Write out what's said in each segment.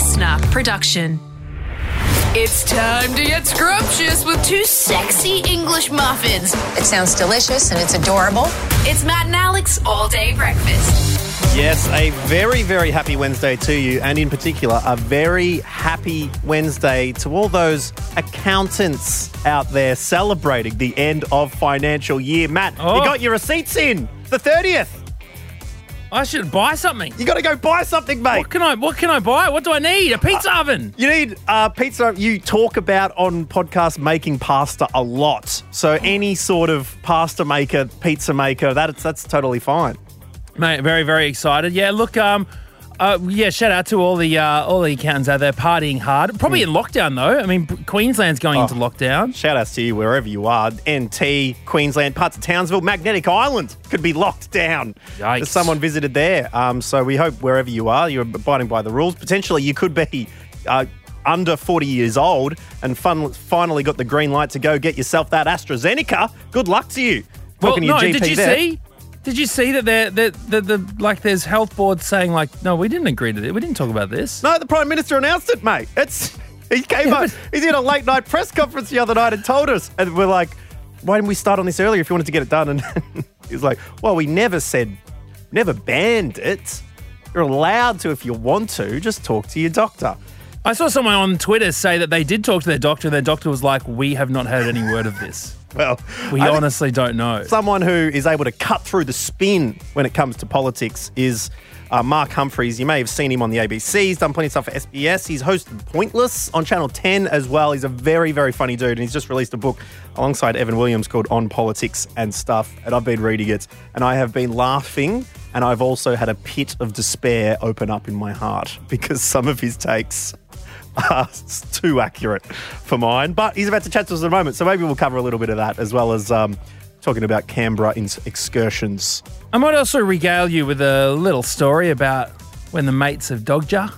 listener production. It's time to get scrumptious with two sexy English muffins. It sounds delicious and it's adorable. It's Matt and Alex all day breakfast. Yes, a very, very happy Wednesday to you, and in particular, a very happy Wednesday to all those accountants out there celebrating the end of financial year. Matt, you Oh. got your receipts in the 30th. I should buy something. You got to go buy something, mate. What can I? What can I buy? What do I need? A pizza oven. You need uh, pizza. You talk about on podcast making pasta a lot. So any sort of pasta maker, pizza maker, that's that's totally fine. Mate, very very excited. Yeah, look, um, uh, yeah, shout out to all the uh, all the accountants out there partying hard. Probably in lockdown though. I mean, Queensland's going into lockdown. Shout outs to you wherever you are. NT, Queensland, parts of Townsville, Magnetic Island could be locked down. Yikes. Someone visited there. Um, so we hope wherever you are, you're abiding by the rules. Potentially, you could be uh, under 40 years old and fun, finally got the green light to go get yourself that AstraZeneca. Good luck to you. Well, Talking no, GP did you there. see? Did you see that there, the, the like there's health boards saying like, no, we didn't agree to this. We didn't talk about this. No, the Prime Minister announced it, mate. It's he came Yeah, up. He did a late night press conference the other night and told us, and we're like, "Why didn't we start on this earlier if you wanted to get it done?" And he's like, "Well, we never said, never banned it. You're allowed to if you want to. Just talk to your doctor." I saw someone on Twitter say that they did talk to their doctor, and their doctor was like, "We have not heard any word of this. Well, We I honestly don't know." someone who is able to cut through the spin when it comes to politics is uh, Mark Humphries. You may have seen him on the ABC. He's done plenty of stuff for SBS. He's hosted Pointless on Channel 10 as well. He's a very, very funny dude, and he's just released a book alongside Evan Williams called On Politics and Stuff. And I've been reading it, and I have been laughing, and I've also had a pit of despair open up in my heart because some of his takes are too accurate for mine. But he's about to chat to us in a moment, so maybe we'll cover a little bit of that as well as um, talking about Canberra in- excursions. I might also regale you with a little story about when the mates have dogged ya.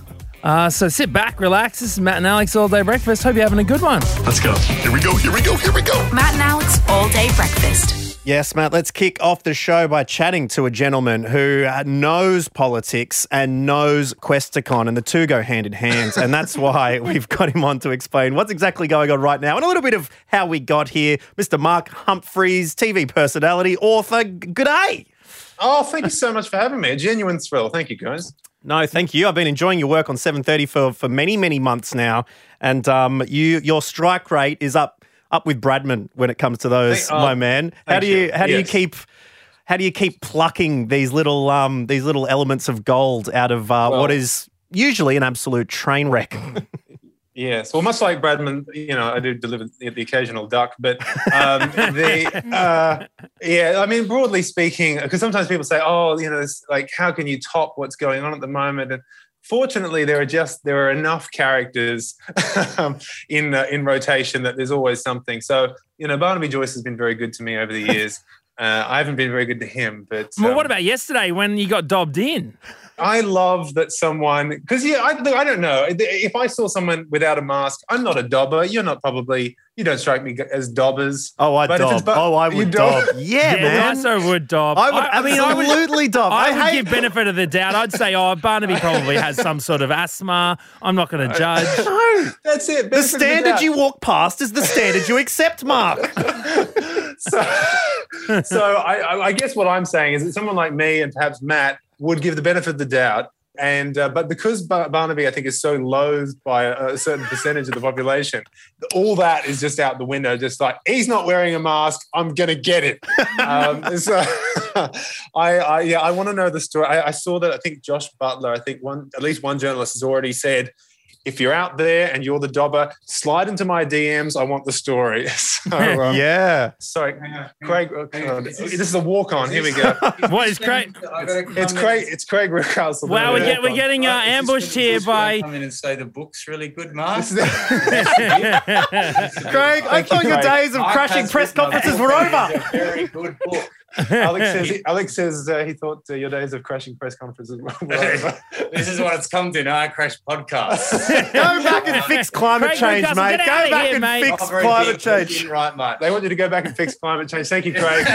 Uh, so sit back, relax. This is Matt and Alex All Day Breakfast. Hope you're having a good one. Let's go. Here we go. Here we go. Here we go. Matt and Alex all day breakfast. Yes, Matt, let's kick off the show by chatting to a gentleman who uh, knows politics and knows Questacon, and the two go hand in hand. and that's why we've got him on to explain what's exactly going on right now and a little bit of how we got here. Mr. Mark Humphries, TV personality, author. Good day. Oh, thank you so much for having me. A genuine thrill. Thank you, guys. No, thank you. I've been enjoying your work on 7:30 for for many many months now, and um, you your strike rate is up up with Bradman when it comes to those, oh, my man. How do you how do you keep how do you keep plucking these little um these little elements of gold out of uh, Well- is usually an absolute train wreck? Yes. Well, much like Bradman, you know, I do deliver the, the occasional duck, but um, the uh, yeah, I mean, broadly speaking, because sometimes people say, "Oh, you know, it's like how can you top what's going on at the moment?" And fortunately, there are just there are enough characters um, in uh, in rotation that there's always something. So, you know, Barnaby Joyce has been very good to me over the years. Uh, I haven't been very good to him, but Well, um, what about yesterday when you got dobbed in? I love that someone because yeah, I, I don't know if I saw someone without a mask. I'm not a dobber. You're not probably. You don't strike me as dobbers. Oh, I But dob. bu- oh, I would don't? dob. Yeah, Yeah, man. I so would dob. I would I mean, I would. absolutely dob. I, would hate give benefit of the doubt. I'd say, oh, Barnaby probably has some sort of asthma. I'm not going to judge. no. That's it. The standard doubt. you walk past is the standard you accept, Mark. so, so I, I- I guess what I'm saying is that someone like me and perhaps Matt would give the benefit of the doubt. And uh, but because Bar- Barnaby, I think, is so loathed by a, a certain percentage of the population, all that is just out the window. Just like he's not wearing a mask, I'm gonna get it. um, so I, I, yeah, I want to know the story. I, I saw that. I think Josh Butler. I think one, at least one journalist has already said if you're out there and you're the dobber, slide into my DMs. I want the story. so, um, yeah. Sorry, Craig. oh, God. This is a walk on. Here we go. What is Craig? It's Craig. It's Craig Reucassel. Wow, we're, get, we're getting uh, ambushed here by. Come in and say the book's really good, Mark. Craig, I Thank you, thought your Craig. days of Mark crashing press conferences were over. a very good book. Alex says. Alex says uh, he thought uh, your days of crashing press conferences were over. this is what it's come to now. I crash podcasts. Go back and fix climate Craig change, Reucassel, mate. Go back here, and mate. fix Not very climate big, change. Right, mate. They want you to go back and fix climate change. Thank you, Craig.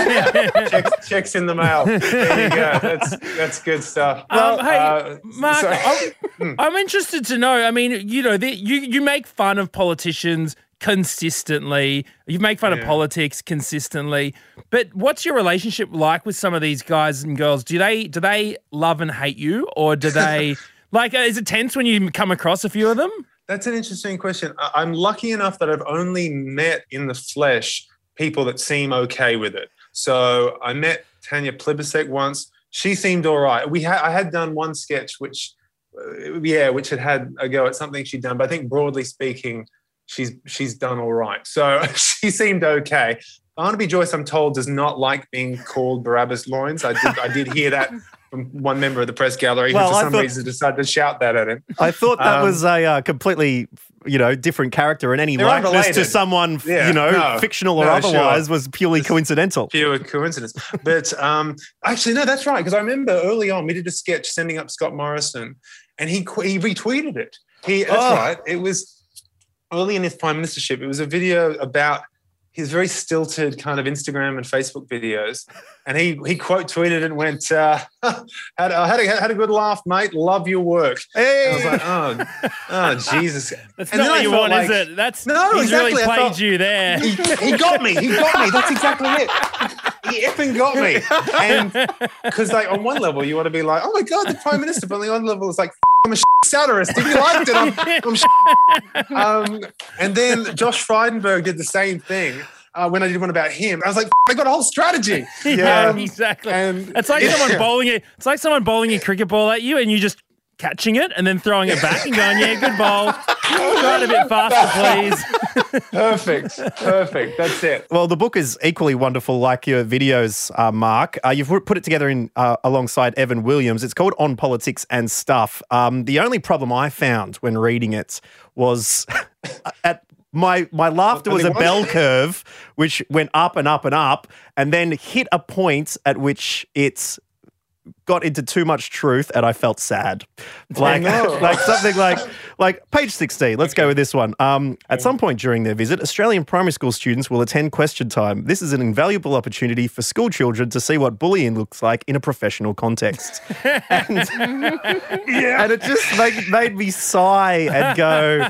checks, checks in the mail. There you go. That's that's good stuff. Um, hey, Uh, Mark, sorry. I, I'm interested to know. I mean, you know, the, you you make fun of politicians consistently. You make fun of politics consistently. But what's your relationship like with some of these guys and girls? Do they do they love and hate you, or do they like? Is it tense when you come across a few of them? That's an interesting question. I- I'm lucky enough that I've only met in the flesh people that seem okay with it. So I met Tanya Plibersek once. She seemed all right. We had I had done one sketch which, uh, yeah, which had had a go at something she'd done. But I think broadly speaking, she's she's done all right. So she seemed okay. Barnaby Joyce, I'm told, does not like being called Barabbas loins. I did I did hear that from one member of the press gallery Well, who, I for some thought- reason, decided to shout that at him. I thought that Um, was a uh, completely, you know, different character, and any likeness to someone, Yeah, you know, no. fictional or No, sure. otherwise, was purely coincidental. pure coincidence. But um, actually, no, that's right. Because I remember early on, we did a sketch sending up Scott Morrison, and he he retweeted it. He that's Oh. right. It was early in his prime ministership. It was a video about his very stilted kind of Instagram and Facebook videos, and he he quote tweeted and went, uh, "had uh, had a, had a good laugh, mate. Love your work." And I was like, "Oh, oh, Jesus." That's And not what I you want, like- is it? That's No, he's exactly. really played felt- you there. he, he got me. He got me. That's exactly it. He effing got me. And because, like, on one level, you want to be like, "Oh my god, the prime minister," but on the other level, it's like, "I'm a satirist. If you liked it, I'm, I'm um, And then Josh Frydenberg did the same thing uh, when I did one about him. I was like, "I got a whole strategy." yeah, Um, exactly. and- it's like Yeah. someone bowling it. It's like someone bowling a cricket ball at you, and you just catching it and then throwing it back and going, "Yeah, good ball. Try it a bit faster, please." Perfect. Perfect. That's it. well, the book is equally wonderful, like your videos, uh, Mark. Uh, you've put it together in uh, alongside Evan Williams. It's called On Politics and Stuff. Um, the only problem I found when reading it was at my my laughter was a bell curve, which went up and up and up, and then hit a point at which it's got into too much truth and I felt sad. Like like something like like page 16. Let's go with this one. Um, at some point during their visit, Australian primary school students will attend question time. This is an invaluable opportunity for school children to see what bullying looks like in a professional context. and, and it just made, made me sigh and go,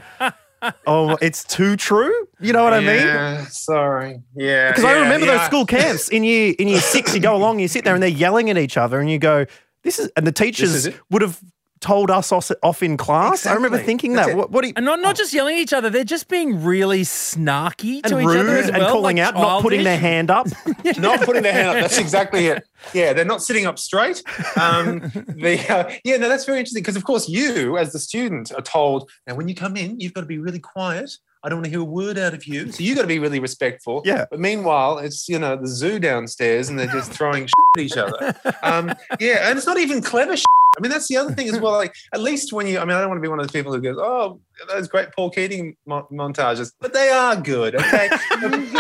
Oh, it's too true. You know what I mean? Yeah, sorry. Yeah. Because I yeah, remember those school camps in year in year six. You go along, you sit there, and they're yelling at each other, and you go, "This is." And the teachers would have told us off, off in class. I remember thinking That's that. it. What, what you? And not not just yelling at each other; they're just being really snarky And to each rude other as and calling like out, not putting their hand up. not putting their hand up. That's exactly it. Yeah, they're not sitting up straight. Um, the, uh, yeah, no, that's very interesting because, of course, you as the student are told now when you come in, you've got to be really quiet. I don't want to hear a word out of you, so you've got to be really respectful. Yeah. But meanwhile, it's you know the zoo downstairs, and they're just throwing shit at each other. Um, yeah, and it's not even clever. Shit. I mean, that's the other thing as well. Like, at least when you, I mean, I don't want to be one of those people who goes, "Oh, those great Paul Keating mo- montages," but they are good. Okay.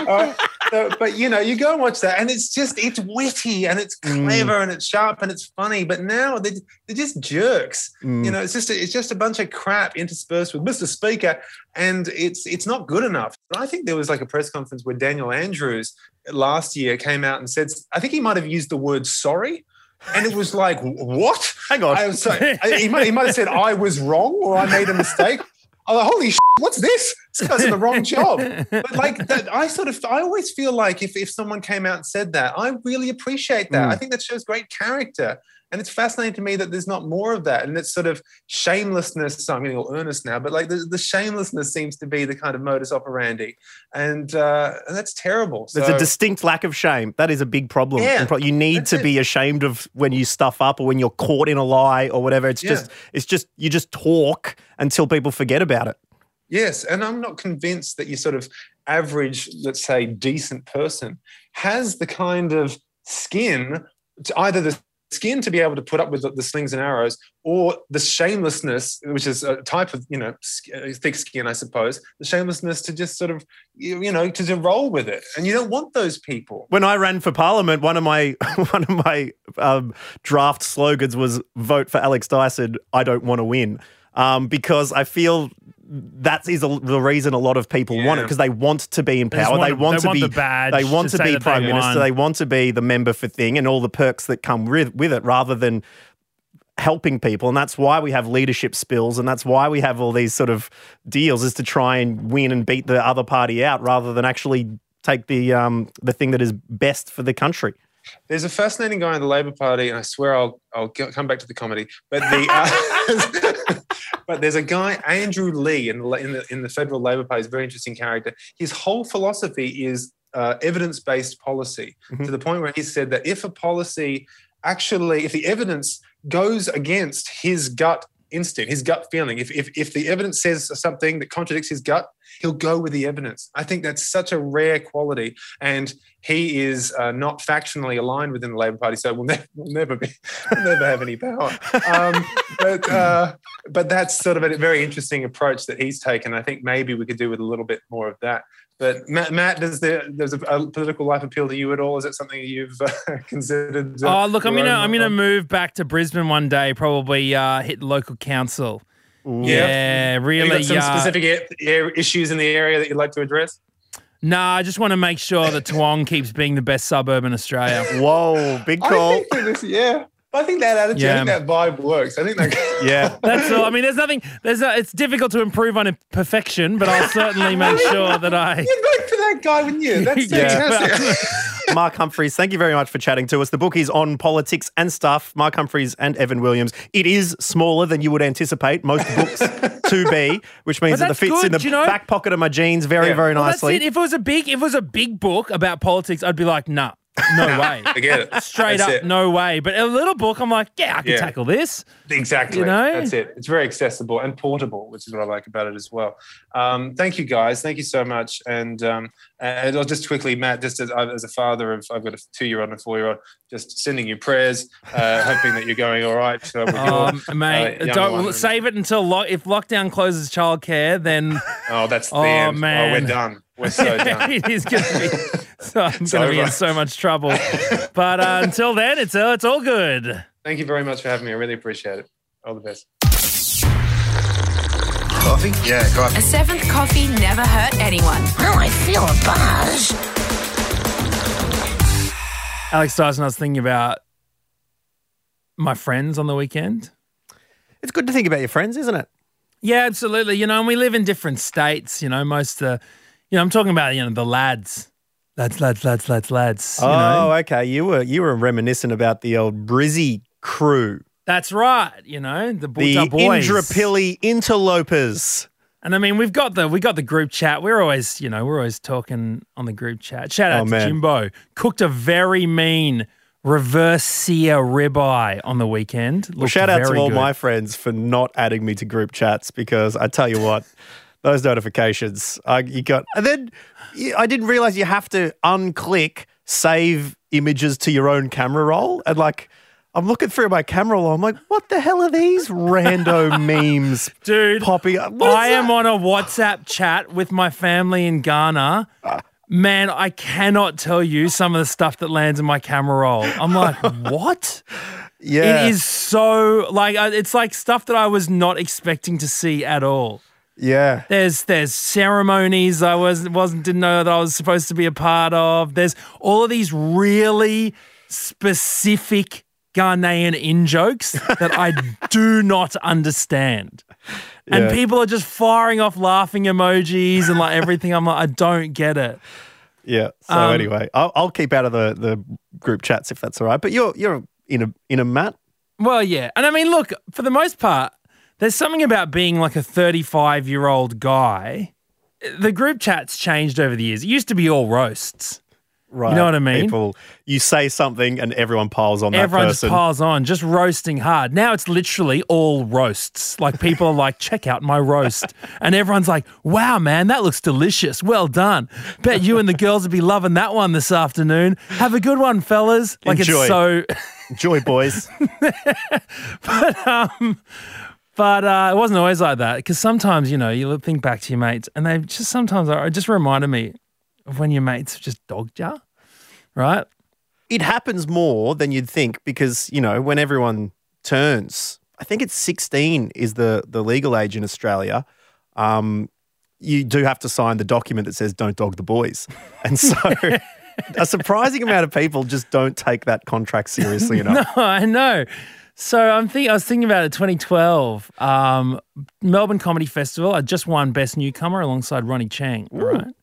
Right. So, but you know, you go and watch that, and it's just it's witty and it's clever and it's sharp and it's funny. But now they're, they're just jerks. Mm. You know, it's just a, it's just a bunch of crap interspersed with Mr. Speaker, and it's it's not good enough. But I think there was like a press conference where Daniel Andrews last year came out and said, I think he might have used the word sorry. And it was like, what? Hang on. I was sorry. He, might, he might have said, I was wrong or I made a mistake. I was like, holy shit, what's this? This guy's in the wrong job. But like that, I sort of, I always feel like if, if someone came out and said that, I really appreciate that. Mm. I think that shows great character. And it's fascinating to me that there's not more of that. And it's sort of shamelessness. So I'm getting all earnest now, but like the, the shamelessness seems to be the kind of modus operandi. And, uh, and that's terrible. There's a distinct lack of shame. That is a big problem. Yeah, you need to it. be ashamed of when you stuff up or when you're caught in a lie or whatever. It's Yeah. just, it's just, you just talk until people forget about it. Yes, and I'm not convinced that your sort of average, let's say, decent person has the kind of skin, either the skin to be able to put up with the, slings and arrows, or the shamelessness, which is a type of you know uh, thick skin, I suppose, the shamelessness to just sort of you, know to, to roll with it, and you don't want those people. When I ran for parliament, one of my one of my um, draft slogans was "Vote for Alex Dyson." I don't want to win um, because I feel that is a, the reason a lot of people want it because they want to be in They just power. want They want they to want be the badge They want to to be prime they minister. won. They want to be the member for thing and all the perks that come with with it, rather than helping people, and that's why we have leadership spills, and that's why we have all these sort of deals, is to try and win and beat the other party out, rather than actually take the um, the thing that is best for the country. There's a fascinating guy in the Labor Party, and I swear I'll I'll go- come back to the comedy. But the uh, but there's a guy Andrew Leigh in the in the, in the federal Labor Party. He's a very interesting character. His whole philosophy is uh, evidence based policy to the point where he said that if a policy actually if the evidence goes against his gut instinct, his gut feeling, if if if the evidence says something that contradicts his gut, he'll go with the evidence. I think that's such a rare quality, and he is uh, not factionally aligned within the Labor Party, so we'll, ne- we'll never be, we'll never have any power. Um, but uh, but that's sort of a very interesting approach that he's taken. I think maybe we could do with a little bit more of that. But Matt, Matt does the does a, a political life appeal to you at all? Is it something you've uh, considered? uh, Oh, look, I'm gonna I'm gonna move back to Brisbane one day. Probably uh, hit local council. Yeah, Have you really. got some uh, specific a- a- issues in the area that you'd like to address? Nah, I just want to make sure that Toowong keeps being the best suburb in Australia. Whoa, big I call. think this, yeah. I think that attitude, I think that vibe works. I think that. Yeah. That's all. I mean, there's nothing. There's. A, it's difficult to improve on imperfection, but I'll certainly make sure that I. You'd vote for that guy, wouldn't you? That's Yeah. fantastic. Mark Humphries, thank you very much for chatting to us. The book is on politics and stuff. Mark Humphries and Evan Williams. It is smaller than you would anticipate most books to be, which means that it that's fits in the you know? back pocket of my jeans very, Yeah. very Well, that's nicely. it. If it was a big, if it was a big book about politics, I'd be like, nah, no way. Forget it. Straight That's up, it. no way. But a little book, I'm like, yeah, I can Yeah. tackle this. Exactly. You know? That's it. It's very accessible and portable, which is what I like about it as well. Um, thank you, guys. Thank you so much. And um, and I'll just quickly, Matt, just as, as a father of, I've got a two-year-old and a four-year-old, just sending you prayers, uh, hoping that you're going all right. uh, with your, Um, mate, uh, don't save it until lo- if lockdown closes childcare, then Oh, that's the Oh, end. Oh, man. we're done. We're so done. it is going to be. So I'm going to be in so much trouble. But uh, until then, it's uh, it's all good. Thank you very much for having me. I really appreciate it. All the best. Coffee? Yeah, coffee. A seventh coffee never hurt anyone. Oh, I feel a buzz. Alex Dyson, I was thinking about my friends on the weekend. it's good to think about your friends, isn't it? Yeah, absolutely. You know, and we live in different states. You know, most uh, you know, I'm talking about you know the lads, lads, lads, lads, lads, lads. You oh, know? okay. You were you were reminiscent about the old Brizzy crew, that's right. You know, the, the the boys. Indooroopilly interlopers. And I mean, we've got the we got the group chat. We're always, you know, we're always talking on the group chat. Shout out Oh, to man. Jimbo. Cooked a very mean reverse sear ribeye on the weekend. Well, shout out to all good. my friends for not adding me to group chats because I tell you what, those notifications, I, you got, and then I didn't realize you have to unclick save images to your own camera roll. And like, I'm looking through my camera roll, I'm like, what the hell are these rando memes dude. popping up? What is I am that? on a WhatsApp chat with my family in Ghana. Man, I cannot tell you some of the stuff that lands in my camera roll. I'm like, what? Yeah. It is so like uh, it's like stuff that I was not expecting to see at all. Yeah. There's there's ceremonies I was wasn't didn't know that I was supposed to be a part of. There's all of these really specific Ghanaian in jokes that I do not understand. And Yeah. people are just firing off laughing emojis and like everything. I'm like, I don't get it. Yeah. So Um, anyway, I'll, I'll keep out of the, the group chats if that's all right. But you're you're in a in a mat. Well, yeah. And I mean, look, for the most part, there's something about being like a 35 year old guy. The group chat's changed over the years. It used to be all roasts. Right. You know what I mean? People, you say something and everyone piles on that Everyone just piles on, just roasting hard. Now it's literally all roasts. Like people are like, check out my roast. And everyone's like, wow, man, that looks delicious. Well done. Bet you and the girls would be loving that one this afternoon. Have a good one, fellas. Like Enjoy. it's so. Joy boys. But, um, but uh, it wasn't always like that because sometimes, you know, you think back to your mates and they just sometimes it just reminded me of when your mates just dogged you, right? it happens more than you'd think because you know when everyone turns i think it's 16 is the the legal age in australia um, you do have to sign the document that says don't dog the boys and so a surprising amount of people just don't take that contract seriously enough No, I know. So I'm think I was thinking about it. 2012, um, Melbourne Comedy Festival. I just won Best Newcomer alongside Ronny Chieng. All right.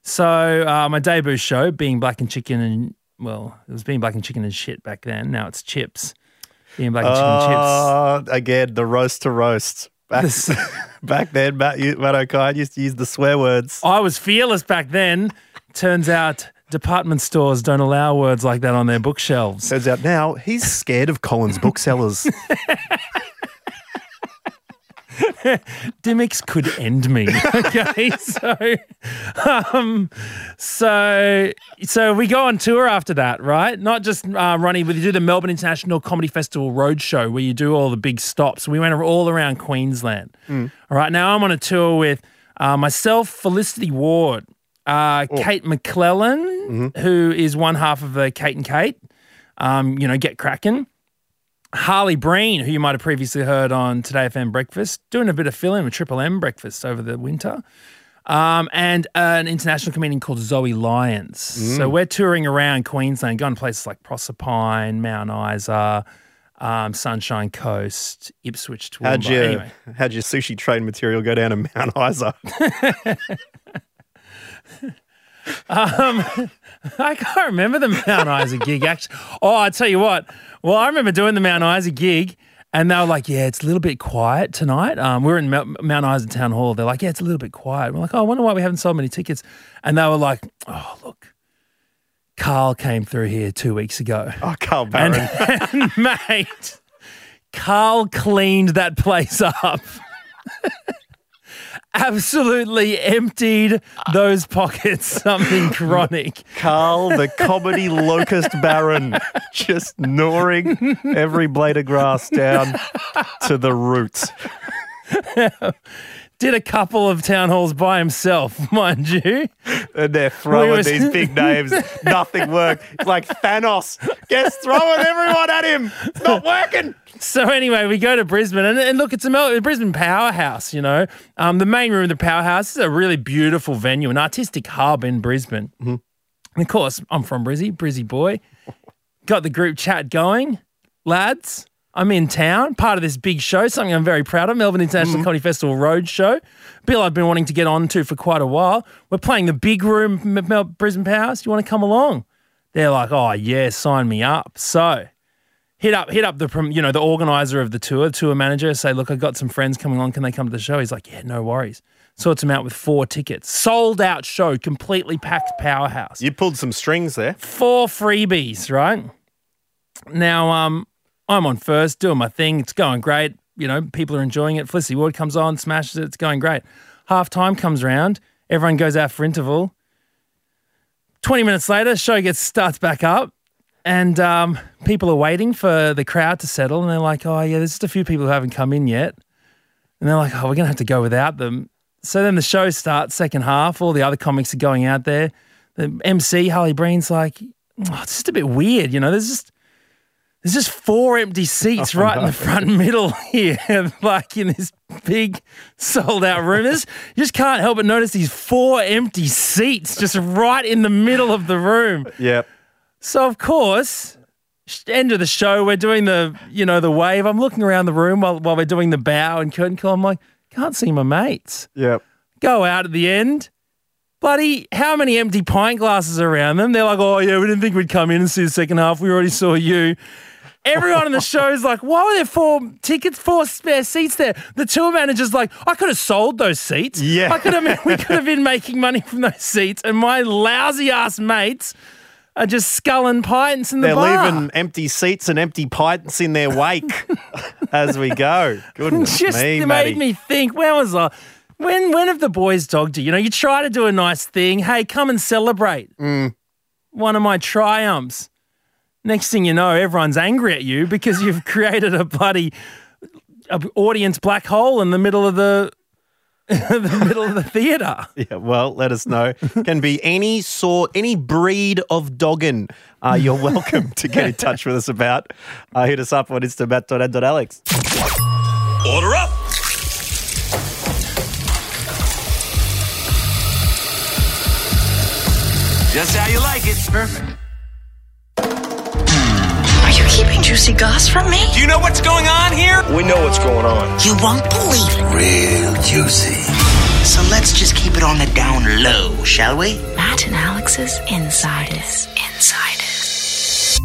So uh, my debut show, being Black and Chicken and well, it was being Black and Chicken and shit back then. Now it's Chips. Being Black and Chicken and Chips. Uh, again, the roast to roast. Back, back then, Matt, you- Matt Okine used to use the swear words. I was fearless back then. Turns out department stores don't allow words like that on their bookshelves. Turns out now he's scared of Collins booksellers. Dymocks could end me. Okay, so, um, so, so we go on tour after that, right? Not just uh, Ronnie, we do the Melbourne International Comedy Festival Roadshow where you do all the big stops. We went all around Queensland. All right, now I'm on a tour with uh, myself, Felicity Ward, uh, Kate McLennan, who is one half of the Kate and Kate. Um, you know, get cracking. Harley Breen, who you might have previously heard on Today FM Breakfast, doing a bit of fill in with Triple M Breakfast over the winter. Um, and an international comedian called Zoe Lyons. So we're touring around Queensland, going to places like Proserpine, Mount Isa, um, Sunshine Coast, Ipswich, Toowoomba. How'd your, Anyway, how'd your sushi train material go down to Mount Isa? Um, I can't remember the Mount Isa gig actually. Oh, I tell you what. Well, I remember doing the Mount Isa gig, and they were like, "Yeah, it's a little bit quiet tonight." Um, we are in Mount, Mount Isa Town Hall. They're like, "Yeah, it's a little bit quiet." We're like, "Oh, I wonder why we haven't sold many tickets." And they were like, "Oh, look, Carl came through here two weeks ago, Oh, Carl and, Barron. and mate, Carl cleaned that place up." Absolutely emptied those pockets. Something chronic. Carl, the comedy locust baron, just gnawing every blade of grass down to the roots. Did a couple of town halls by himself, mind you. And they're throwing was- these big names. Nothing worked. It's like Thanos. Just throwing everyone at him. It's not working. So anyway, we go to Brisbane, and, and look, it's a Mel- Brisbane powerhouse. You know, um, the main room of the powerhouse is a really beautiful venue, an artistic hub in Brisbane. And of course, I'm from Brizzy, Brizzy boy. Got the group chat going, lads. I'm in town, part of this big show, something I'm very proud of, Melbourne International Comedy Festival Road Show. Bill, I've been wanting to get on to for quite a while. We're playing the big room, M- Mel- Brisbane Powerhouse. You want to come along? They're like, oh yeah, sign me up. So hit up hit up the you know the organizer of the tour, tour manager, say, look, I've got some friends coming on. Can they come to the show? He's like, yeah, no worries. Sorts them out with four tickets, sold out show, completely packed powerhouse, You pulled some strings there. four freebies, right? Now, um, I'm on first, doing my thing. It's going great. You know, people are enjoying it. Felicity Ward comes on, smashes it. It's going great. Half time comes around. Everyone goes out for interval. 20 minutes later, show gets starts back up and um, people are waiting for the crowd to settle and they're like, oh, yeah, there's just a few people who haven't come in yet. And they're like, oh, we're to have to go without them. So then the show starts, second half. All the other comics are going out there. The MC, Harley Breen's like, oh, it's just a bit weird, you know, there's just. There's just four empty seats oh, right in the front middle here, like in this big sold out room. There's, you just can't help but notice these four empty seats just right in the middle of the room. Yep. So of course, end of the show, we're doing the you know the wave. I'm looking around the room while, while we're doing the bow and curtain call. I'm like, can't see my mates. Yep. Go out at the end. Buddy, how many empty pint glasses are around them? They're like, oh yeah, we didn't think we'd come in and see the second half. We already saw you. Everyone in the show is like, why were there four tickets, four spare seats there? The tour manager's like, I could have sold those seats. Yeah. I could have, we could have been making money from those seats, and my lousy ass mates are just sculling pints in the bar. They're bar. leaving empty seats and empty pints in their wake as we go. Goodness just me, made me think. When was I? When when have the boys dogged you? You know, you try to do a nice thing. Hey, come and celebrate. Mm. One of my triumphs. Next thing you know, everyone's angry at you because you've created a bloody a audience black hole in the middle of the the middle of the theater. Yeah, well, let us know. Can be any sort, any breed of doggin. Uh, you're welcome to get in touch with us about. Uh, hit us up on instamat.ad.alex. Order up. Just how you like it. Are you keeping juicy goss from me? Do you know what's going on here? We know what's going on. You won't believe it. Real juicy. So let's just keep it on the down low, shall we? Matt and Alex's Insiders. Insiders.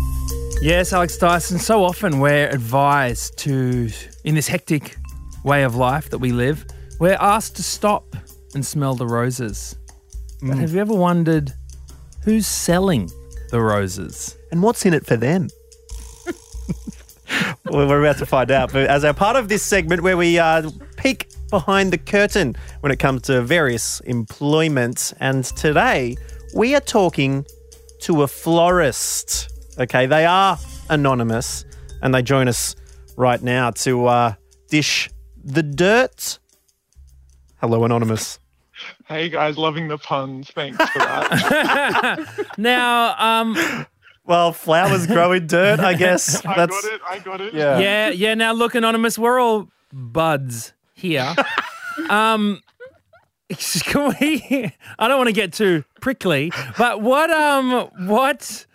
Yes, Alex Dyson. So often we're advised to, in this hectic way of life that we live, we're asked to stop and smell the roses. But have you ever wondered who's selling the roses? And what's in it for them? Well, we're about to find out. But as a part of this segment where we uh, peek behind the curtain when it comes to various employment, and today we are talking to a florist. Okay, they are anonymous, and they join us right now to uh, dish the dirt. Hello, anonymous. Hey guys, loving the puns. Thanks for that. Now, um, Well, flowers grow in dirt, I guess. I That's got it. I got it. yeah. yeah, yeah. Now, look, anonymous, we're all buds here. um, can we? I don't want to get too prickly, but what? Um, what?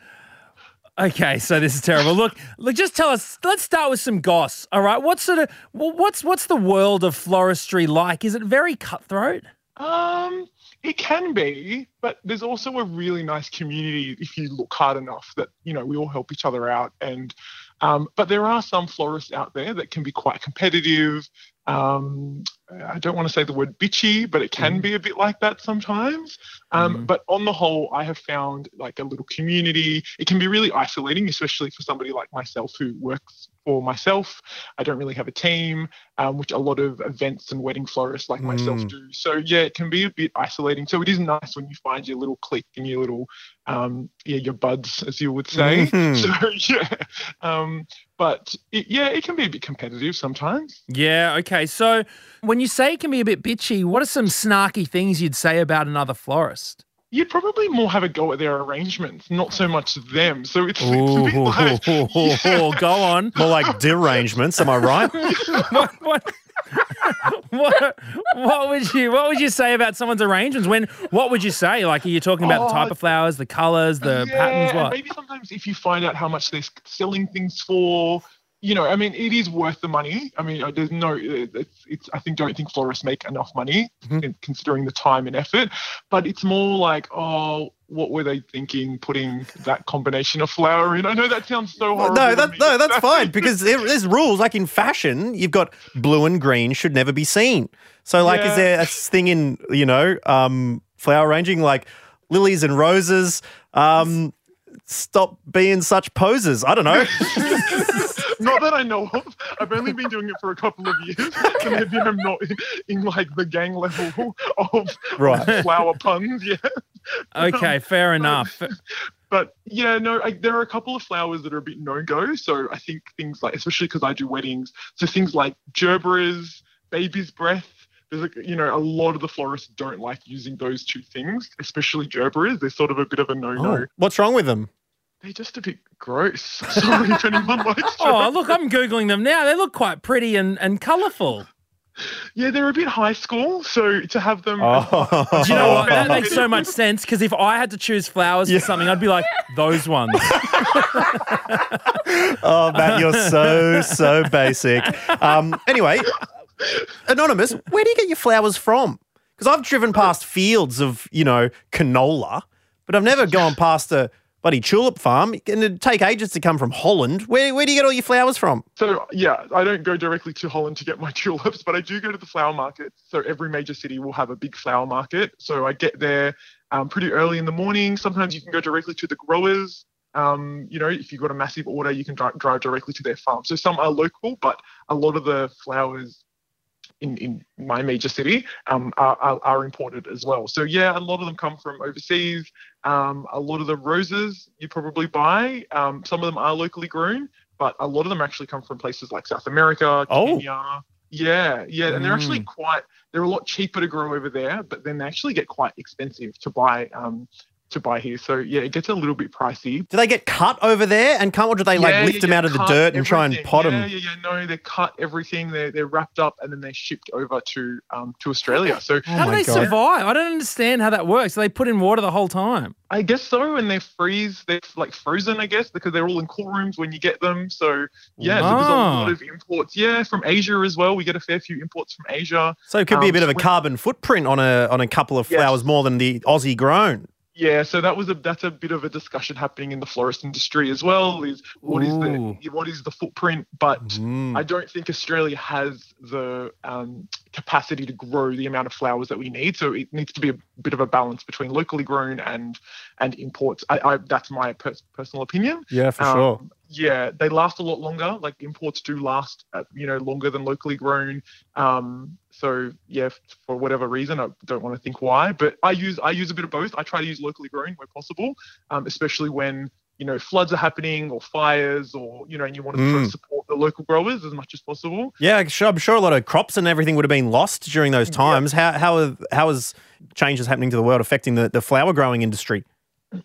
Okay, so this is terrible. Look, look. Just tell us. Let's start with some goss. All right. What sort of? wh- What's what's the world of floristry like? Is it very cutthroat? Um, it can be, but there's also a really nice community if you look hard enough that you know we all help each other out. And um, but there are some florists out there that can be quite competitive. Um, I don't want to say the word bitchy, but it can be a bit like that sometimes. Um, But on the whole, I have found like a little community. It can be really isolating, especially for somebody like myself who works for myself. I don't really have a team, um, which a lot of events and wedding florists like myself Mm. do. So yeah, it can be a bit isolating. So it is nice when you find your little clique and your little, um, yeah, your buds, as you would say. Mhm. So yeah, um, but it, yeah, it can be a bit competitive sometimes. Yeah. Okay. So when you say it can be a bit bitchy, what are some snarky things you'd say about another florist? You'd probably more have a go at their arrangements, not so much them. So it's, it's a bit like, Ooh, go on. More like derangements, am I right? what, what, what, what would you what would you say about someone's arrangements? When what would you say? Like, are you talking about the oh, type Oh, of flowers, the colours, the Yeah, patterns? What? Maybe sometimes if you find out how much they're selling things for, you know, I mean, it is worth the money. I mean, uh, there's no, uh, it's, it's I think don't think florists make enough money Mm-hmm. considering the time and effort, but it's more like, oh, what were they thinking putting that combination of flower in? I know that sounds so horrible. no, that, no, that's fine because there, there's rules. Like in fashion, you've got blue and green should never be seen. So, like, is there a thing in you know um, flower arranging like lilies and roses? Um, stop being such posers. I don't know. Not that I know of. I've only been doing it for a couple of years, so maybe I'm not in, like the gang level of Right. flower puns yet. Okay, um, fair enough. But yeah, no, I, there are a couple of flowers that are a bit no go. So I think things like, especially because I do weddings, so things like gerberas, baby's breath. There's a, you know, a lot of the florists don't like using those two things, especially gerberas. They're sort of a bit of a no no. Oh, what's wrong with them? They're just a bit gross. Sorry if anyone likes. Oh, look, I'm googling them now. They look quite pretty and, and colourful. Yeah, they're a bit high school, so to have them. Oh. Do you know what? That makes so much sense because if I had to choose flowers Yeah. for something, I'd be like those ones. Oh, Matt, you're so so basic. Um, anyway, anonymous, where do you get your flowers from? Because I've driven past fields of you know canola, but I've never gone past a bloody tulip farm. And it'd take ages to come from Holland. Where where do you get all your flowers from? So yeah, I don't go directly to Holland to get my tulips, but I do go to the flower market. So every major city will have a big flower market. So I get there um, pretty early in the morning. Sometimes you can go directly to the growers. Um, you know, if you've got a massive order, you can dri- drive directly to their farm. So some are local, but a lot of the flowers in, in my major city um, are, are, are imported as well. So yeah, a lot of them come from overseas. Um, a lot of the roses you probably buy, um, some of them are locally grown, but a lot of them actually come from places like South America, Oh. Kenya. Yeah, yeah, and they're actually Mm. quite. They're a lot cheaper to grow over there, but then they actually get quite expensive to buy. Um, to buy here. So yeah, it gets a little bit pricey. Do they get cut over there and can't, or do they like Yeah, lift yeah, them yeah, out of the cut dirt and try and pot yeah, them? Yeah, yeah, no, they cut everything. They're they're wrapped up and then they're shipped over to um to Australia. So How do they God. survive? I don't understand how that works. They put in water the whole time. I guess so, and they freeze. They're like frozen, I guess, because they're all in cool rooms when you get them. So yeah, so there's a Ah. lot of imports. Yeah, from Asia as well. We get a fair few imports from Asia. So it could be a Um, bit of a carbon footprint on a on a couple of Yes. flowers more than the Aussie grown. Yeah, so that was a that's a bit of a discussion happening in the florist industry as well. Is what is the what is the footprint? But Mm. I don't think Australia has the um, capacity to grow the amount of flowers that we need. So it needs to be a bit of a balance between locally grown and and imports. I, I that's my pers- personal opinion. Yeah, for Um, sure. Yeah, they last a lot longer. Like imports do last, uh, you know, longer than locally grown. Um, so yeah, for whatever reason, I don't want to think why, but I use I use a bit of both. I try to use locally grown where possible, um, especially when you know floods are happening or fires or you know, and you want to sort of Mm. support the local growers as much as possible. Yeah, I'm sure, I'm sure a lot of crops and everything would have been lost during those times. How how are, how is changes happening to the world affecting the, the flower growing industry?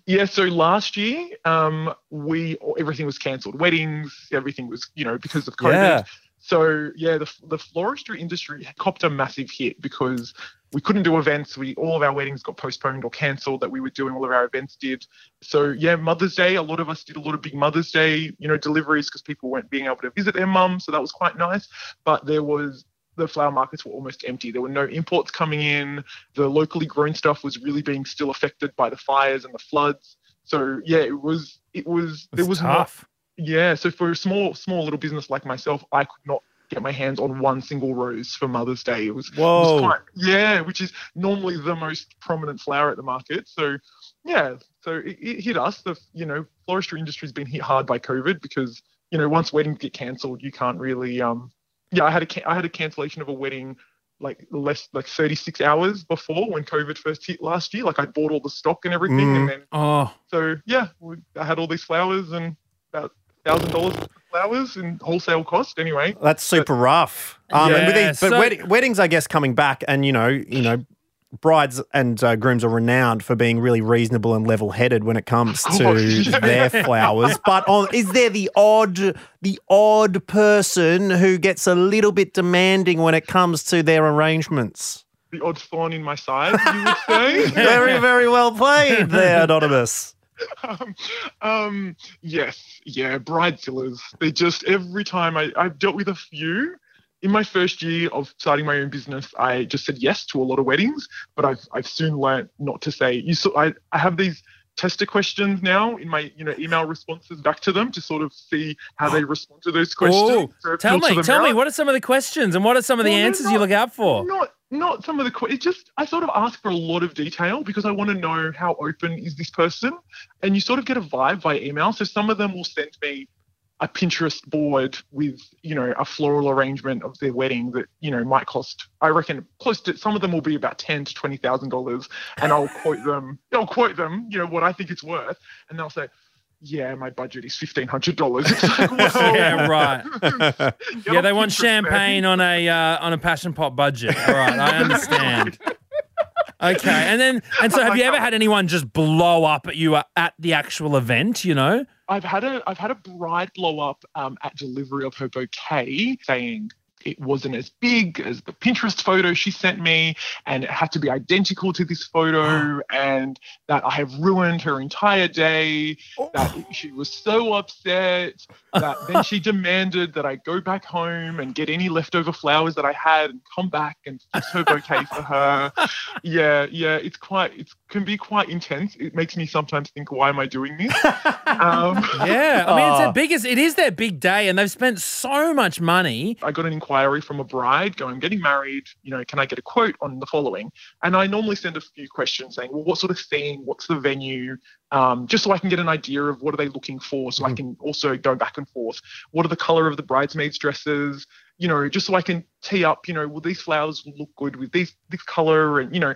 Yeah, so last year, um, we everything was cancelled. Weddings, everything was, you know, because of COVID. Yeah. So yeah, the the floristry industry copped a massive hit because we couldn't do events. We all of our weddings got postponed or cancelled that we were doing. All of our events did. So yeah, Mother's Day. A lot of us did a lot of big Mother's Day, you know, deliveries because people weren't being able to visit their mum. So that was quite nice. But there was the flower markets were almost empty. There were no imports coming in. The locally grown stuff was really being still affected by the fires and the floods. So yeah, it was it was there It's was not tough. yeah, so for a small, small little business like myself, I could not get my hands on one single rose for Mother's Day. It was, it was quite, yeah, which is normally the most prominent flower at the market. So, yeah, so it, it hit us. The you know floristry industry's been hit hard by COVID because you know once weddings get cancelled, you can't really. Um, yeah, I had a ca- I had a cancellation of a wedding like less like 36 hours before when COVID first hit last year. Like I bought all the stock and everything, Mm. and then Oh, so yeah, we, I had all these flowers and about thousand dollars flowers in wholesale cost. Anyway, That's super rough. Um, and with Yeah, these, but so- wed- weddings, I guess, coming back, and you know, you know, brides and uh, grooms are renowned for being really reasonable and level-headed when it comes to course, yeah. their flowers. But on, is there the odd, the odd person who gets a little bit demanding when it comes to their arrangements? the odd thorn in my side, you would say. Very, very well played there, anonymous. um, um, yes, yeah, bride bridezillas. They just every time I, I've dealt with a few. In my first year of starting my own business, I just said yes to a lot of weddings, but I've I've soon learnt not to say. You so I, I have these tester questions now in my you know email responses back to them to sort of see how they respond to those questions. oh So tell me, tell me, what are some of the questions and what are some of the Well, they're answers you look out for? Not not some of the questions. it just I sort of ask for a lot of detail because I want to know how open is this person, and you sort of get a vibe by email. So some of them will send me a Pinterest board with you know a floral arrangement of their wedding that you know might cost I reckon close to some of them will be about ten to twenty thousand dollars, and I'll quote them I'll quote them you know what I think it's worth, and they'll say. Yeah, my budget is fifteen hundred dollars. It's like, well, Yeah, right. Yeah, they want champagne on a uh, on a Passion Pop budget. All right, I understand. Okay, and then and so have you ever had anyone just blow up at you at the actual event? You know, I've had a I've had a bride blow up um, at delivery of her bouquet, saying it wasn't as big as the Pinterest photo she sent me, and it had to be identical to this photo, and that I have ruined her entire day. That she was so upset that then she demanded that I go back home and get any leftover flowers that I had and come back and fix her bouquet for her. Yeah, yeah, it's quite it can be quite intense. It makes me sometimes think, why am I doing this? Um, yeah. I mean, it's Oh. their biggest. It is their big day, and they've spent so much money. I got an inquiry from a bride going, I'm getting married, you know, can I get a quote on the following? And I normally send a few questions saying, well, what sort of theme? What's the venue? Um, just so I can get an idea of what are they looking for so I can also go back and forth. What are the color of the bridesmaids' dresses? You know, just so I can tee up, you know, will these flowers look good with these this color and you know,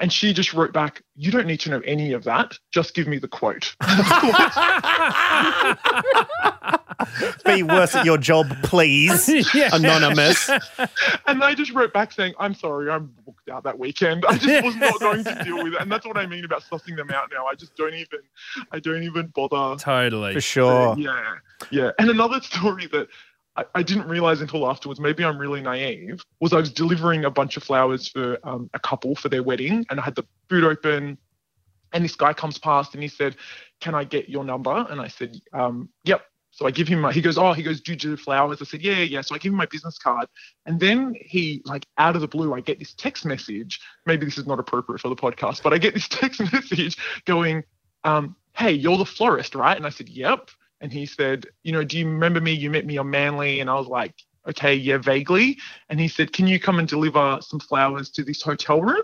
and she just wrote back, You don't need to know any of that. Just give me the quote. Be worse at your job, please. Yeah. Anonymous. And I just wrote back saying, I'm sorry, I'm booked out that weekend. I just was not going to deal with it. And that's what I mean about sussing them out now. I just don't even I don't even bother. Totally. For sure. Yeah. Yeah. And another story that I, I didn't realize until afterwards, maybe I'm really naive, was I was delivering a bunch of flowers for um, a couple for their wedding and I had the boot open and this guy comes past and he said, Can I get your number? And I said, um, Yep. So I give him my, he goes, Oh, he goes, Do you do flowers? I said, Yeah, yeah. So I give him my business card. And then he, like, out of the blue, I get this text message. Maybe this is not appropriate for the podcast, but I get this text message going, um, Hey, you're the florist, right? And I said, Yep. And he said, You know, do you remember me? You met me on Manly. And I was like, Okay, yeah, vaguely. And he said, Can you come and deliver some flowers to this hotel room?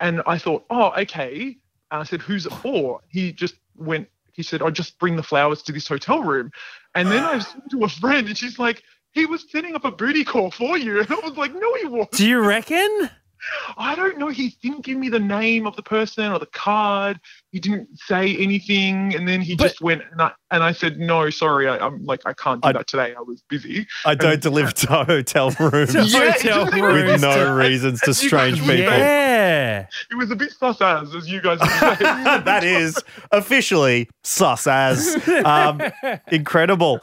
And I thought, Oh, okay. And I said, Who's it for? He just went, He said, I just bring the flowers to this hotel room. And then I was to a friend, and she's like, He was setting up a booty call for you. And I was like, No, he wasn't. Do you reckon? I don't know. He didn't give me the name of the person or the card. He didn't say anything, and then he But- just went. And I, and I said, "No, sorry. I, I'm like I can't do I- that today. I was busy." I don't deliver to hotel rooms To Yeah, hotel rooms. with no reasons to strange people. Yeah. It was a bit sus as, as you guys would say. that is officially sus as. Um, incredible.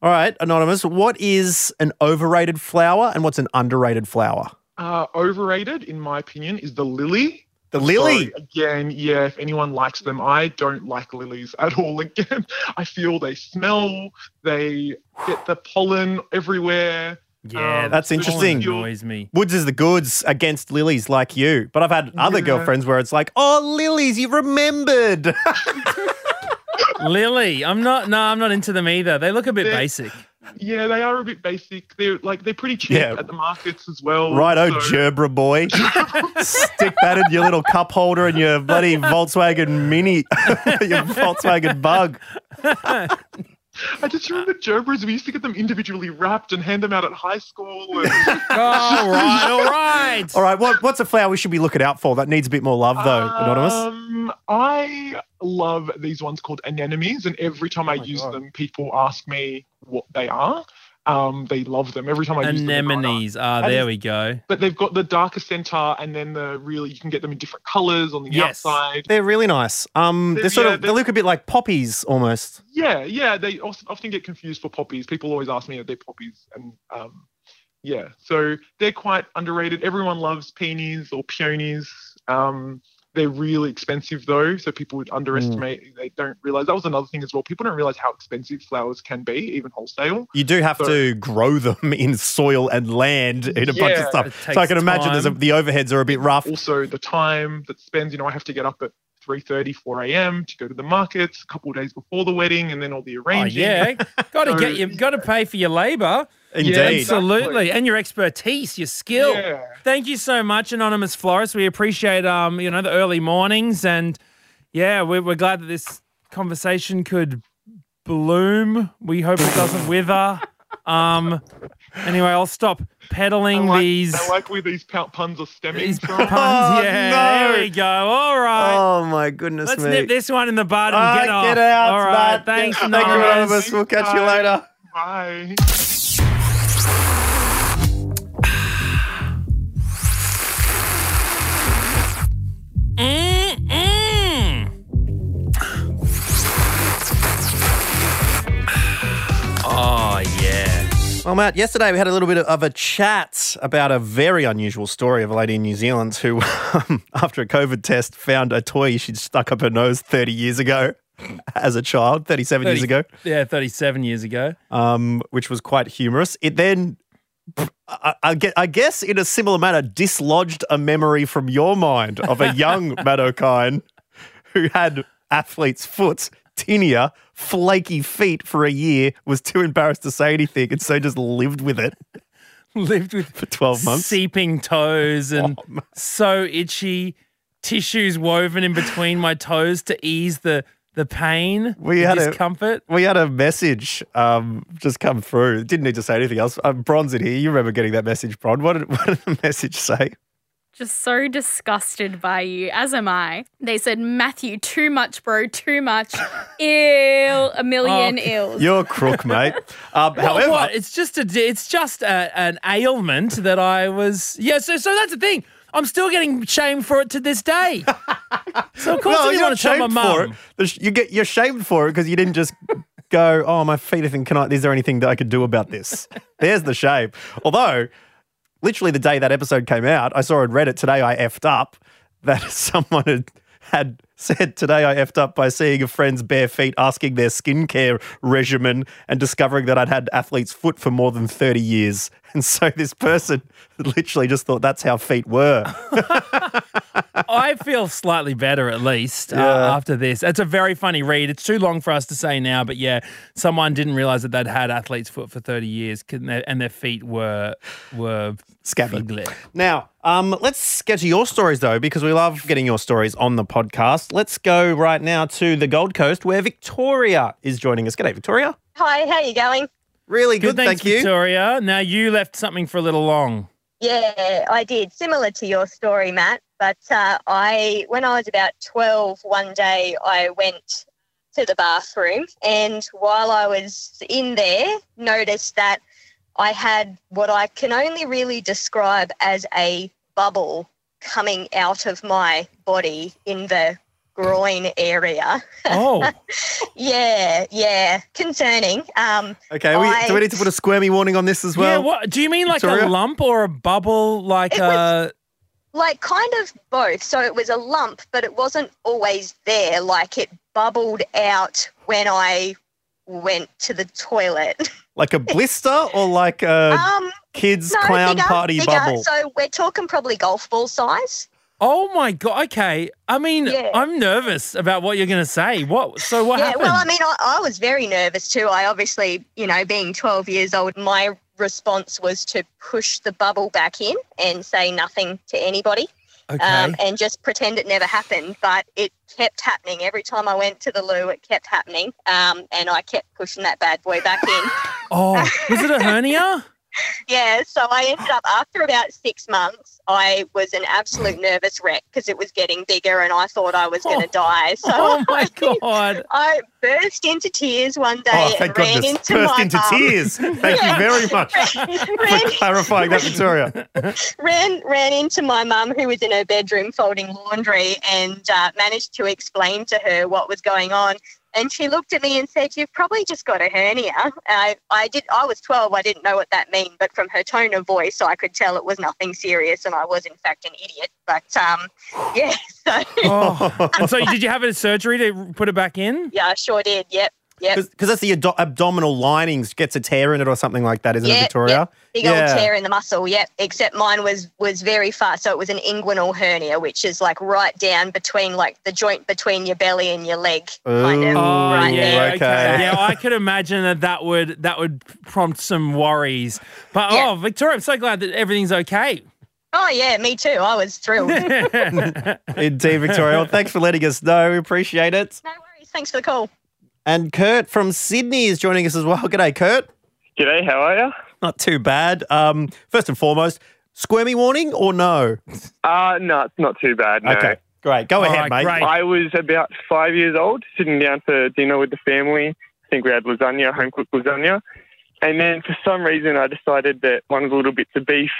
All right, Anonymous, what is an overrated flower and what's an underrated flower? uh, overrated, in my opinion, is the lily. The lily. So, again, yeah, if anyone likes them, I don't like lilies at all. Again, I feel they smell, they get the pollen everywhere. Yeah, Um, That's interesting. Annoys me. Woods is the goods against lilies like you. But I've had other Yeah. girlfriends where it's like, oh, lilies, you remembered. Lily, I'm not. No, I'm not into them either. They look a bit They're- basic. Yeah, they are a bit basic. They're like they're pretty cheap Yeah. at the markets as well. Righto, so- Gerbera boy. Stick that in your little cup holder and your bloody Volkswagen Mini, your Volkswagen Bug. I just remember Gerberas. We used to get them individually wrapped and hand them out at high school. And, all right, all right. All right, what, what's a flower we should be looking out for that needs a bit more love, though, Anonymous? Um, I love these ones called anemones, and every time I use God. them, people ask me what they are. Um, they love them every time I use them. they're gone up. Anemones. Ah, And there we go. But they've got the darker center, and then the really you can get them in different colors on the Yes. outside. They're really nice. Um, they're They're- sort yeah, of they look a bit like poppies almost. Yeah, yeah. They often get confused for poppies. People always ask me if they're poppies, and um, yeah, so they're quite underrated. Everyone loves peonies or peonies. Um, they're really expensive though, so people would underestimate. Mm. They don't realize that was another thing as well. People don't realize how expensive flowers can be, even wholesale. You do have So- to grow them in soil and land in a bunch of stuff. So I can imagine there's a, the overheads are a bit rough. Also, the time that spends. You know, I have to get up at 3:30, 4 a.m. to go to the markets a couple of days before the wedding, and then all the oh, arranging. Oh yeah, got to So- get you. Got to pay for your labour. Indeed. exactly. Absolutely, and your expertise, your skill. Yeah. Thank you so much, Anonymous Florist. We appreciate um, you know, the early mornings and yeah, we're, we're glad that this conversation could bloom. We hope it doesn't wither. Um anyway, I'll stop I peddling like, these I like where these puns are stemming these from. puns. Oh, yeah, no. there we go. All right. Oh my goodness Let's me. nip this one in the bud and Ah, get off. get out, All right. Matt. Thanks, Thank you, Anonymous. Anonymous. We'll catch you later. Bye. Well, Matt, yesterday we had a little bit of a chat about a very unusual story of a lady in New Zealand who, um, after a COVID test, found a toy she'd stuck up her nose 30 years ago as a child, 37 years ago, Yeah, 37 years ago. um, which was quite humorous. It then, I, I, I guess, in a similar manner, dislodged a memory from your mind of a young Matt Okine who had athlete's foot, tinea, flaky feet for a year, was too embarrassed to say anything, and so just lived with it Lived with for 12 months. seeping toes and Oh, so itchy, tissues woven in between my toes to ease the the pain, We the had a- We had a message um, just come through. Didn't need to say anything else. Um, Bron's in here. You remember getting that message, Bron. What did, what did the message say? Just so disgusted by you, as am I. They said, Matthew, too much, bro, too much. Ill, a million Oh, ills. You're a crook, mate. Um, Well, however, what? It's just a it's just a, an ailment that I was yeah. So so that's the thing. I'm still getting shamed for it to this day. So of course well, I didn't you're want to tell my shamed for it. mum. You get you're shamed for it because you didn't just go, "Oh, my feet are thin. Can I? Is there anything that I could do about this?" There's the shame. Although, literally the day that episode came out, I saw on Reddit today I effed up that someone had had said today I effed up by seeing a friend's bare feet, asking their skincare regimen, and discovering that I'd had athlete's foot for more than thirty years. And so this person literally just thought that's how feet were. I feel slightly better at least uh, after this. It's a very funny read. It's too long for us to say now, but yeah, someone didn't realize that they'd had athlete's foot for 30 years and their, and their feet were were Scabby. figlet. Now, um, let's get to your stories though, because we love getting your stories on the podcast. Let's go right now to the Gold Coast, where Victoria is joining us. G'day, Victoria. Hi, how are you going? Really good, Good, thanks, thank you. Victoria. Now you left something for a little long. Yeah, I did. Similar to your story, Matt. But uh, I, when I was about 12, one day I went to the bathroom, and while I was in there, noticed that I had what I can only really describe as a bubble coming out of my body in the groin area. Oh, yeah, yeah, concerning. Um, Okay, we, I- do we need to put a squirmy warning on this as well. yeah. well? What do you mean, like Victoria? a lump or a bubble? Like It a was- like kind of both. So it was a lump, but it wasn't always there. Like it bubbled out when I went to the toilet. Like a blister or like a um, kids no, clown bigger, party bigger. bubble? So we're talking probably golf ball size. Oh my god. Okay. I mean, Yeah. I'm nervous about what you're going to say. What? So what yeah, happened? well, I mean, I, I was very nervous too. I obviously, you know, being 12 years old, my response was to push the bubble back in and say nothing to anybody. okay. um, and just pretend it never happened. But it kept happening every time I went to the loo. It kept happening, um, and I kept pushing that bad boy back in. oh, was it a hernia? yeah, so I ended up after about six months. I was an absolute nervous wreck because it was getting bigger, and I thought I was going to die. So Oh my god. I burst into tears one day oh, thank and ran goodness. into Burst my into mum. tears. Thank you very much ran, for clarifying that, Victoria. ran ran into my mum who was in her bedroom folding laundry and uh, managed to explain to her what was going on and she looked at me and said you've probably just got a hernia I, I did i was 12 i didn't know what that meant but from her tone of voice i could tell it was nothing serious and i was in fact an idiot but um yeah so Oh. And so did you have a surgery to put it back in? yeah i sure did yep yep Because that's the ado- abdominal linings gets a tear in it or something like that, isn't it, Victoria? yep. Big Yeah. old tear in the muscle, yep. Except mine was was very far. So it was an inguinal hernia, which is like right down between like the joint between your belly and your leg, kind of Oh right yeah, there. okay. Yeah, I could imagine that that would that would prompt some worries. But Yeah. oh, Victoria, I'm so glad that everything's okay. Oh yeah, me too. I was thrilled. Indeed, Victoria. Well, thanks for letting us know. We appreciate it. No worries. Thanks for the call. And Kurt from Sydney is joining us as well. G'day, Kurt. G'day, how are you? Not too bad. Um, first and foremost, squirmy warning or no? Uh, no, it's not too bad. No. Okay, great. Go All ahead, right, mate. great. I was about five years old, sitting down for dinner with the family. I think we had lasagna, home cooked lasagna. And then for some reason, I decided that one of the little bits of beef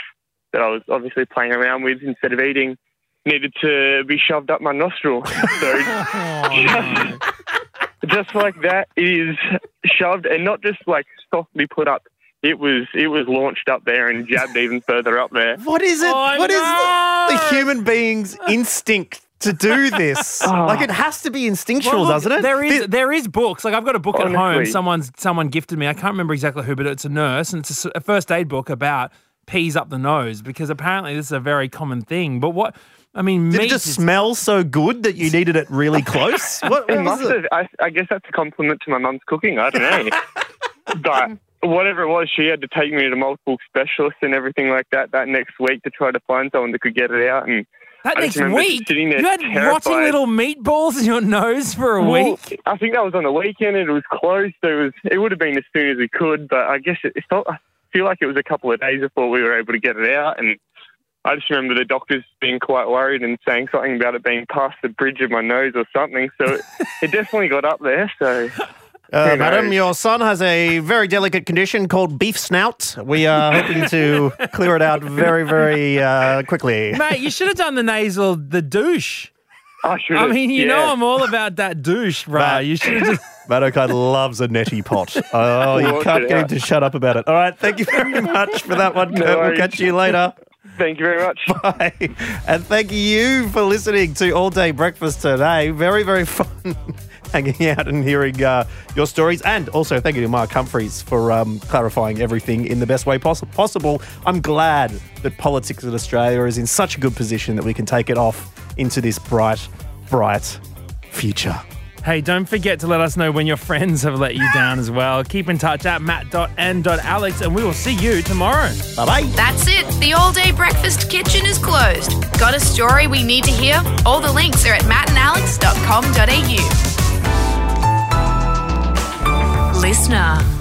that I was obviously playing around with instead of eating needed to be shoved up my nostril. So Oh, just like that, it is shoved and not just like softly put up. It was it was launched up there and jabbed even further up there. What is it? Oh, What is no! the, the human being's instinct to do this? Oh. Like it has to be instinctual, Well, look, doesn't it? There is Thi- there is books. Like I've got a book at home. Someone's someone gifted me. I can't remember exactly who, but it's a nurse and it's a, s- a first aid book about peas up the nose because apparently this is a very common thing. But what I mean, Did meat it just is- smell so good that you needed it really close? What, It must it? have. I, I guess that's a compliment to my mum's cooking. I don't know. but whatever it was, she had to take me to multiple specialists and everything like that that next week to try to find someone that could get it out. And that I next week sitting there you had rotting little meatballs in your nose for a Well, week. I think that was on the weekend and it was close. So it was. It would have been as soon as we could, but I guess it, it felt. I feel like it was a couple of days before we were able to get it out, and I just remember the doctors being quite worried and saying something about it being past the bridge of my nose or something. So it, it definitely got up there. So Uh, madam, your son has a very delicate condition called beef snout. We are hoping to clear it out very, very uh, quickly. Mate, you should have done the nasal, the douche. I should. I mean, you know. I'm all about that douche, bro. Matt. You should have just. Matt loves a neti pot. Oh, you can't get him to shut up about it. All right, thank you very much for that one, No Kurt. We'll catch you later. Thank you very much. Bye. And thank you for listening to All Day Breakfast today. Very, very fun hanging out and hearing uh, your stories. And also thank you to Mark Humphries for um, clarifying everything in the best way poss- possible. I'm glad that politics in Australia is in such a good position that we can take it off into this bright, bright future. Hey, don't forget to let us know when your friends have let you down as well. Keep in touch at matt.n.alex and we will see you tomorrow. Bye bye. That's it. The all day breakfast kitchen is closed. Got a story we need to hear? All the links are at mattandalex.com.au. Listener.